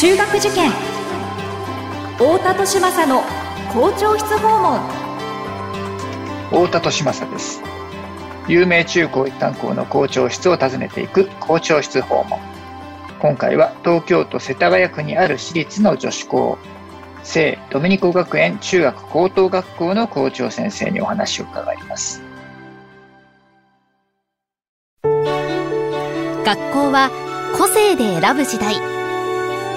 中学受験。太田利政の校長室訪問。太田利政です。有名中高一貫校の校長室を訪ねていく校長室訪問。今回は東京都世田谷区にある私立の女子校聖ドミニコ学園中学高等学校の校長先生にお話を伺います。学校は個性で選ぶ時代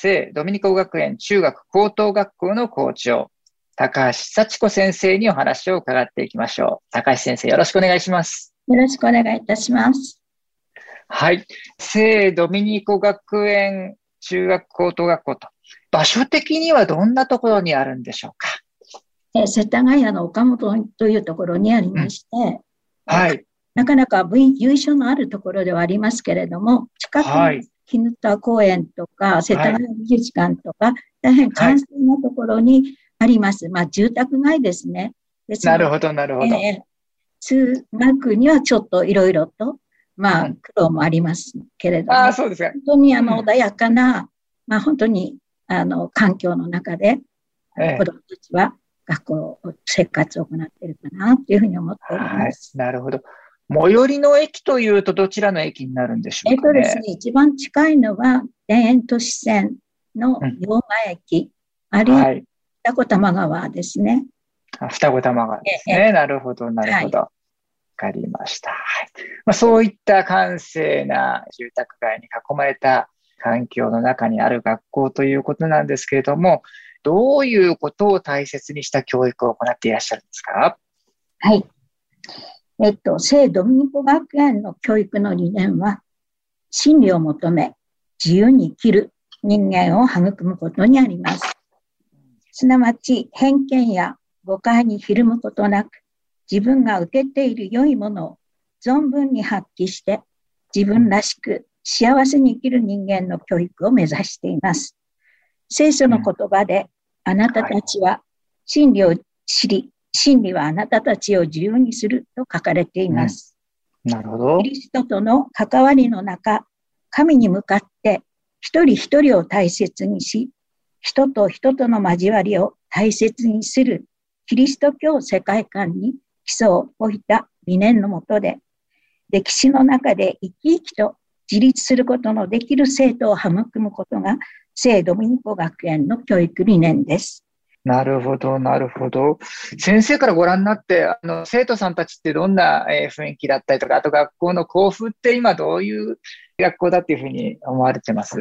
聖ドミニコ学園中学高等学校の校長高橋幸子先生にお話を伺っていきましょう。高橋先生よろしくお願いします。よろしくお願いいたします。はい。聖ドミニコ学園中学高等学校と、場所的にはどんなところにあるんでしょうか？え世田谷の岡本というところにありまして、うん、はい。なかなか由緒のあるところではありますけれども、近くに絹田公園とか、世田谷美術館とか、大変閑静なところにあります。はい、まあ、住宅街ですね。ですなるほど、なるほど。えー、通学にはちょっといろいろとまあ、苦労もありますけれども、あそうですか本当にあの穏やかな、まあ、本当にあの環境の中で、子供たちは学校生活を行っているかなというふうに思っております。はい、なるほど。最寄りの駅というとどちらの駅になるんでしょうか、ね、えっとですね、一番近いのは田園都市線の洋間駅、うん、あるいは二子玉川ですね。あ二子玉川ですね。なるほど、なるほど。はいかりました。まあ、そういった閑静な住宅街に囲まれた環境の中にある学校ということなんですけれども、どういうことを大切にした教育を行っていらっしゃるんですか？はい。えっと、聖ドミニコ学園の教育の理念は、真理を求め、自由に生きる人間を育むことにあります。すなわち、偏見や誤解にひるむことなく、自分が受けている良いものを存分に発揮して自分らしく幸せに生きる人間の教育を目指しています。聖書の言葉で、あなたたちは真理を知り、真理はあなたたちを自由にすると書かれています。なるほど。キリストとの関わりの中、神に向かって一人一人を大切にし、人と人との交わりを大切にするキリスト教世界観に基礎を置いた理念のもとで、歴史の中で生き生きと自立することのできる生徒を育むことが、聖ドミニコ学園の教育理念です。なるほど、なるほど。先生からご覧になって、あの生徒さんたちってどんな、え雰囲気だったりとか、あと学校の校風って今どういう学校だっていうふうに思われてます？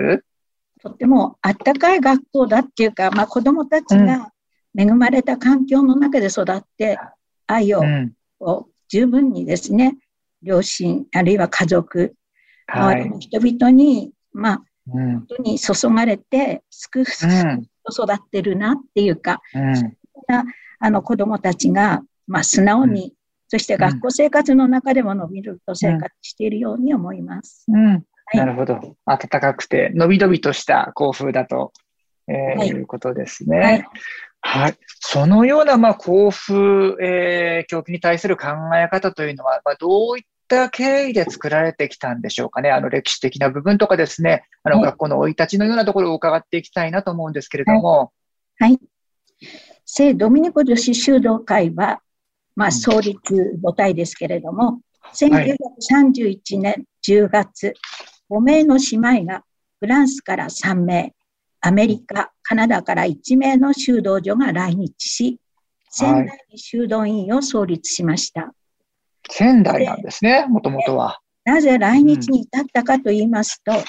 とってもあったかい学校だっていうか、まあ、子どもたちが恵まれた環境の中で育って、愛を,、を十分にですね、両親、あるいは家族、周りの人々に、まあ、本当に注がれて、すくすくと育ってるなっていうか、うん、あの子供たちが、まあ、素直に、そして学校生活の中でも伸びると生活しているように思います。うん、はい、なるほど。暖かくて、伸び伸びとした校風だと、えー、はい、いうことですね。はいはい。そのような、まあ、交付、えー、教育に対する考え方というのは、まあ、どういった経緯で作られてきたんでしょうかね。あの、歴史的な部分とかですね、あの、学校の生い立ちのようなところを伺っていきたいなと思うんですけれども。はい。はい、聖ドミニコ女子修道会は、まあ、創立母体ですけれども、1931年10月、5名の姉妹がフランスから3名、アメリカ、カナダから1名の修道女が来日し、仙台に修道院を創立しました。仙台なんですね、もともとは。なぜ来日に至ったかと言いますと、うん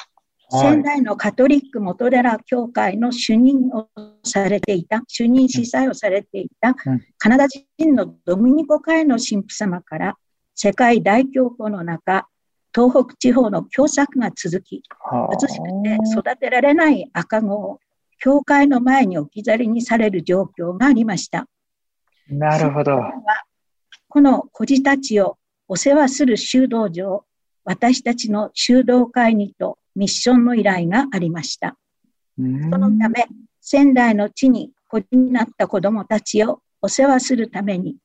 仙台のカトリック元寺教会の主任をされていた、主任司祭をされていた、カナダ人のドミニコ会の神父様から、世界大恐慌の中、東北地方の凶作が続き、貧しくて育てられない赤子を教会の前に置き去りにされる状況がありました。なるほど。この孤児たちをお世話する修道場、私たちの修道会にとミッションの依頼がありました。そのため、仙台の地に孤児になった子供たちをお世話するために、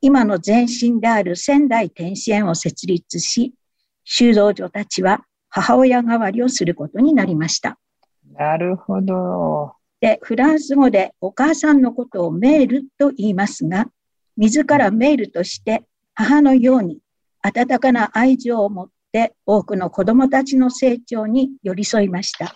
今の前身である仙台天使園を設立し、修道女たちは母親代わりをすることになりました。なるほど。で、フランス語でお母さんのことをメールと言いますが、自らメールとして母のように温かな愛情を持って多くの子供たちの成長に寄り添いました。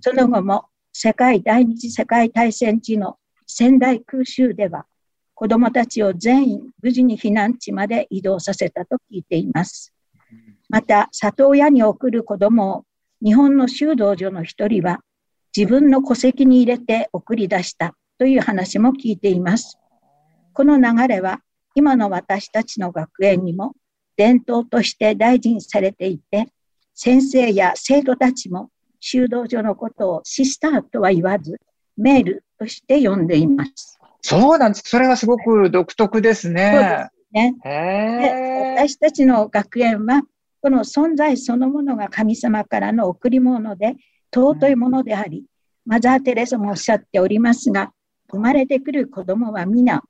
その後も世界第二次世界大戦時の仙台空襲では子供たちを全員無事に避難地まで移動させたと聞いています。また、里親に送る子供を日本の修道女の一人は自分の戸籍に入れて送り出したという話も聞いています。この流れは今の私たちの学園にも伝統として大事にされていて、先生や生徒たちも修道女のことをシスターとは言わず、メールとして呼んでいます。そうなんです。それはすごく独特ですね。そうですね。私たちの学園は、この存在そのものが神様からの贈り物で、尊いものであり、マザー・テレサもおっしゃっておりますが、生まれてくる子供は皆、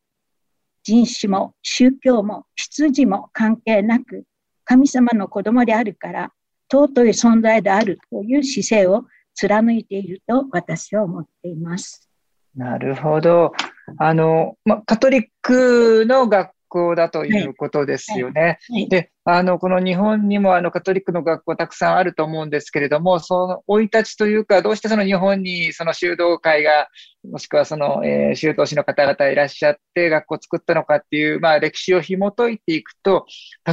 人種も宗教も出自も関係なく、神様の子供であるから、尊い存在であるという姿勢を貫いていると私は思っています。なるほど。あの、ま、カトリックの学校だということですよね。はいはい、で、あの、この日本にもあのカトリックの学校たくさんあると思うんですけれども、その生い立ちというか、どうしてその日本にその修道会が、もしくはその、えー、修道士の方々いらっしゃって学校を作ったのかっていう、まあ歴史を紐解いていくと、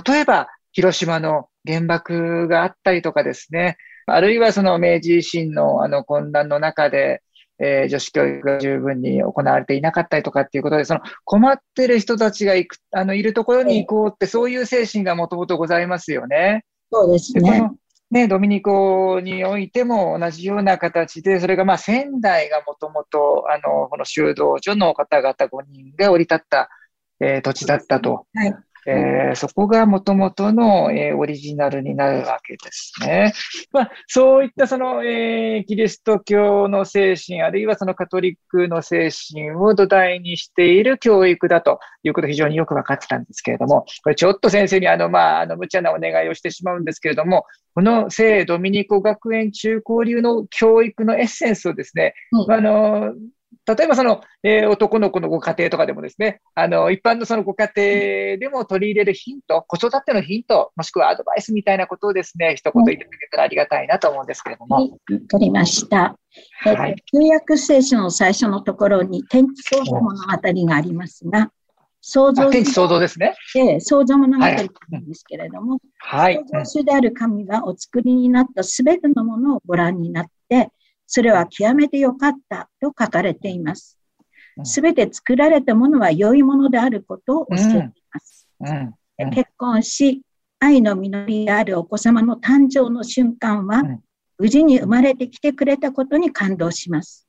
例えば広島の原爆があったりとかですね、あるいはその明治維新のあの混乱の中で、えー、女子教育が十分に行われていなかったりとかっていうことで、その困ってる人たちが行く、あの、いるところに行こうって、そういう精神がもともとございますよね。そうですね。ね、ドミニコにおいても同じような形で、それがまあ仙台がもともと、あの、この修道所の方々5人が降り立った、えー、土地だったと。はい。えー、そこがもともとの、えー、オリジナルになるわけですね。まあ、そういったその、えー、キリスト教の精神、あるいはそのカトリックの精神を土台にしている教育だということ非常によく分かってたんですけれども、これちょっと先生にあの、まあ、あの、無茶なお願いをしてしまうんですけれども、この聖ドミニコ学園中高流の教育のエッセンスをですね、うん、あの、例えばその、えー、男の子のご家庭とかでもですね、あの、一般のそのご家庭でも取り入れるヒント、子育てのヒント、もしくはアドバイスみたいなことをですね、一言いただけたらありがたいなと思うんですけれども。わ、はい、かりました。えー、はい、旧約聖書の最初のところに天地創造物語がありますが、創造天地創造ですね。で、創造物語なんですけれども、はい、創造主である神がお作りになったすべてのものをご覧になって、それは極めて良かったと書かれています。すべて作られたものは良いものであることを教えています。うんうん、結婚し、愛の実りであるお子様の誕生の瞬間は、無事に生まれてきてくれたことに感動します。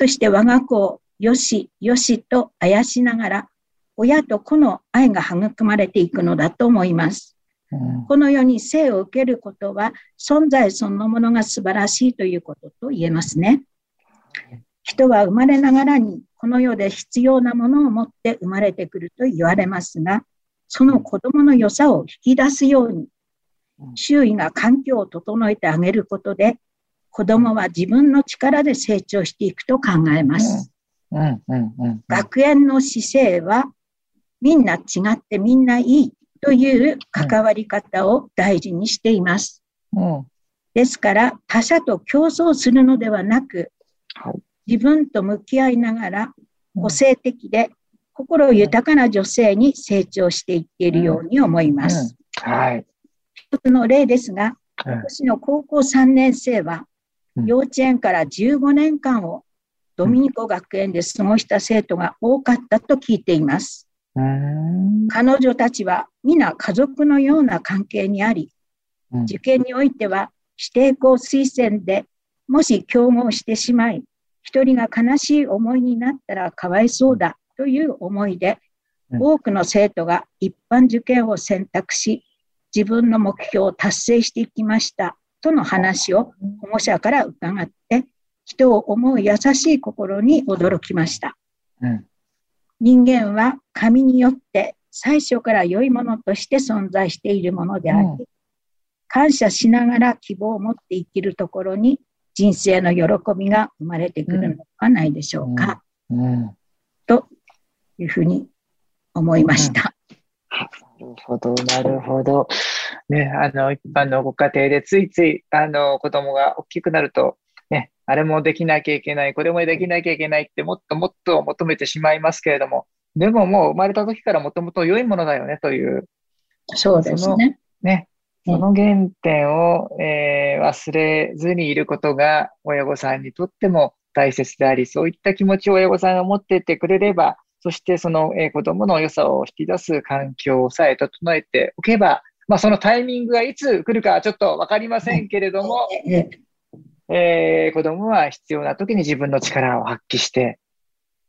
そして我が子をよしよしとあやしながら、親と子の愛が育まれていくのだと思います。この世に生を受けることは存在そのものが素晴らしいということと言えますね。人は生まれながらにこの世で必要なものを持って生まれてくると言われますが、その子供の良さを引き出すように、周囲が環境を整えてあげることで、子供は自分の力で成長していくと考えます。学園の姿勢は、みんな違ってみんないいという関わり方を大事にしています。うん、ですから、他者と競争するのではなく、自分と向き合いながら、個性的で心豊かな女性に成長していっているように思います。はい。一つの例ですが、私の高校3年生は、幼稚園から15年間をドミニコ学園で過ごした生徒が多かったと聞いています。彼女たちは皆家族のような関係にあり、受験においては指定校推薦でもし競合してしまい、一人が悲しい思いになったらかわいそうだという思いで、多くの生徒が一般受験を選択し、自分の目標を達成していきましたとの話を保護者から伺って、人を思う優しい心に驚きました。うん、人間は神によって最初から良いものとして存在しているものであり、うん、感謝しながら希望を持って生きるところに人生の喜びが生まれてくるのではないでしょうか。うん、というふうに思いました。なるほど、なるほど。ね、あの、一般のご家庭でついつい、あの、子供が大きくなると、ね、あれもできなきゃいけない、これもできなきゃいけないってもっともっと求めてしまいますけれども、でももう生まれた時からもともと良いものだよねという。そうですね。ね、その原点を、えー、忘れずにいることが親御さんにとっても大切であり、そういった気持ちを親御さんが持っていってくれれば、そしてその、えー、子供の良さを引き出す環境さえ整えておけば、まあ、そのタイミングがいつ来るかちょっとわかりませんけれども、えー、子供は必要な時に自分の力を発揮して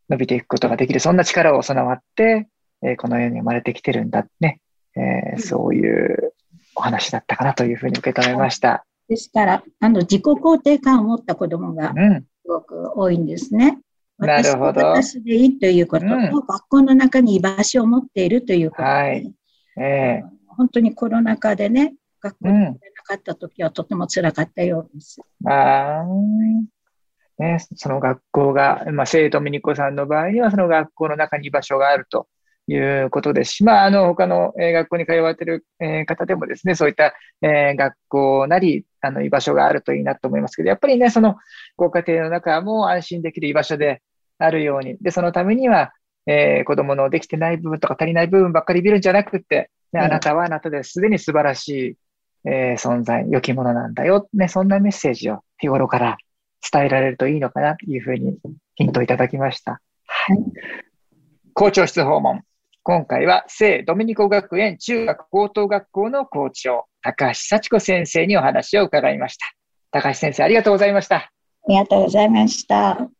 伸びていくことができる、そんな力を備わって、えー、この世に生まれてきてるんだね、えー、そういうお話だったかなというふうに受け止めました。ですから、あの自己肯定感を持った子供がすごく多いんですね。なるほど。私でいいということと、うん、学校の中に居場所を持っているということ、はい。えー、本当にコロナ禍でね、学校に行けなかった時はとても辛かったようです。うん、あね、その学校が、まあ、聖ドミニコさんの場合には、その学校の中に居場所があるということですし、まあ、あの、他の、え学校に通われている、え方でもですね、そういった、え学校なり、あの、居場所があるといいなと思いますけど、やっぱりね、その、ご家庭の中も安心できる居場所であるように、で、そのためには、えー、子供のできてない部分とか足りない部分ばっかり見るんじゃなくて、ね、あなたはあなたですでに素晴らしい、えー、存在、良きものなんだよ、ね、そんなメッセージを日頃から伝えられるといいのかなというふうにヒントいただきました。はい。校長室訪問。今回は聖ドミニコ学園中学高等学校の校長、高橋幸子先生にお話を伺いました。高橋先生、ありがとうございました。ありがとうございました。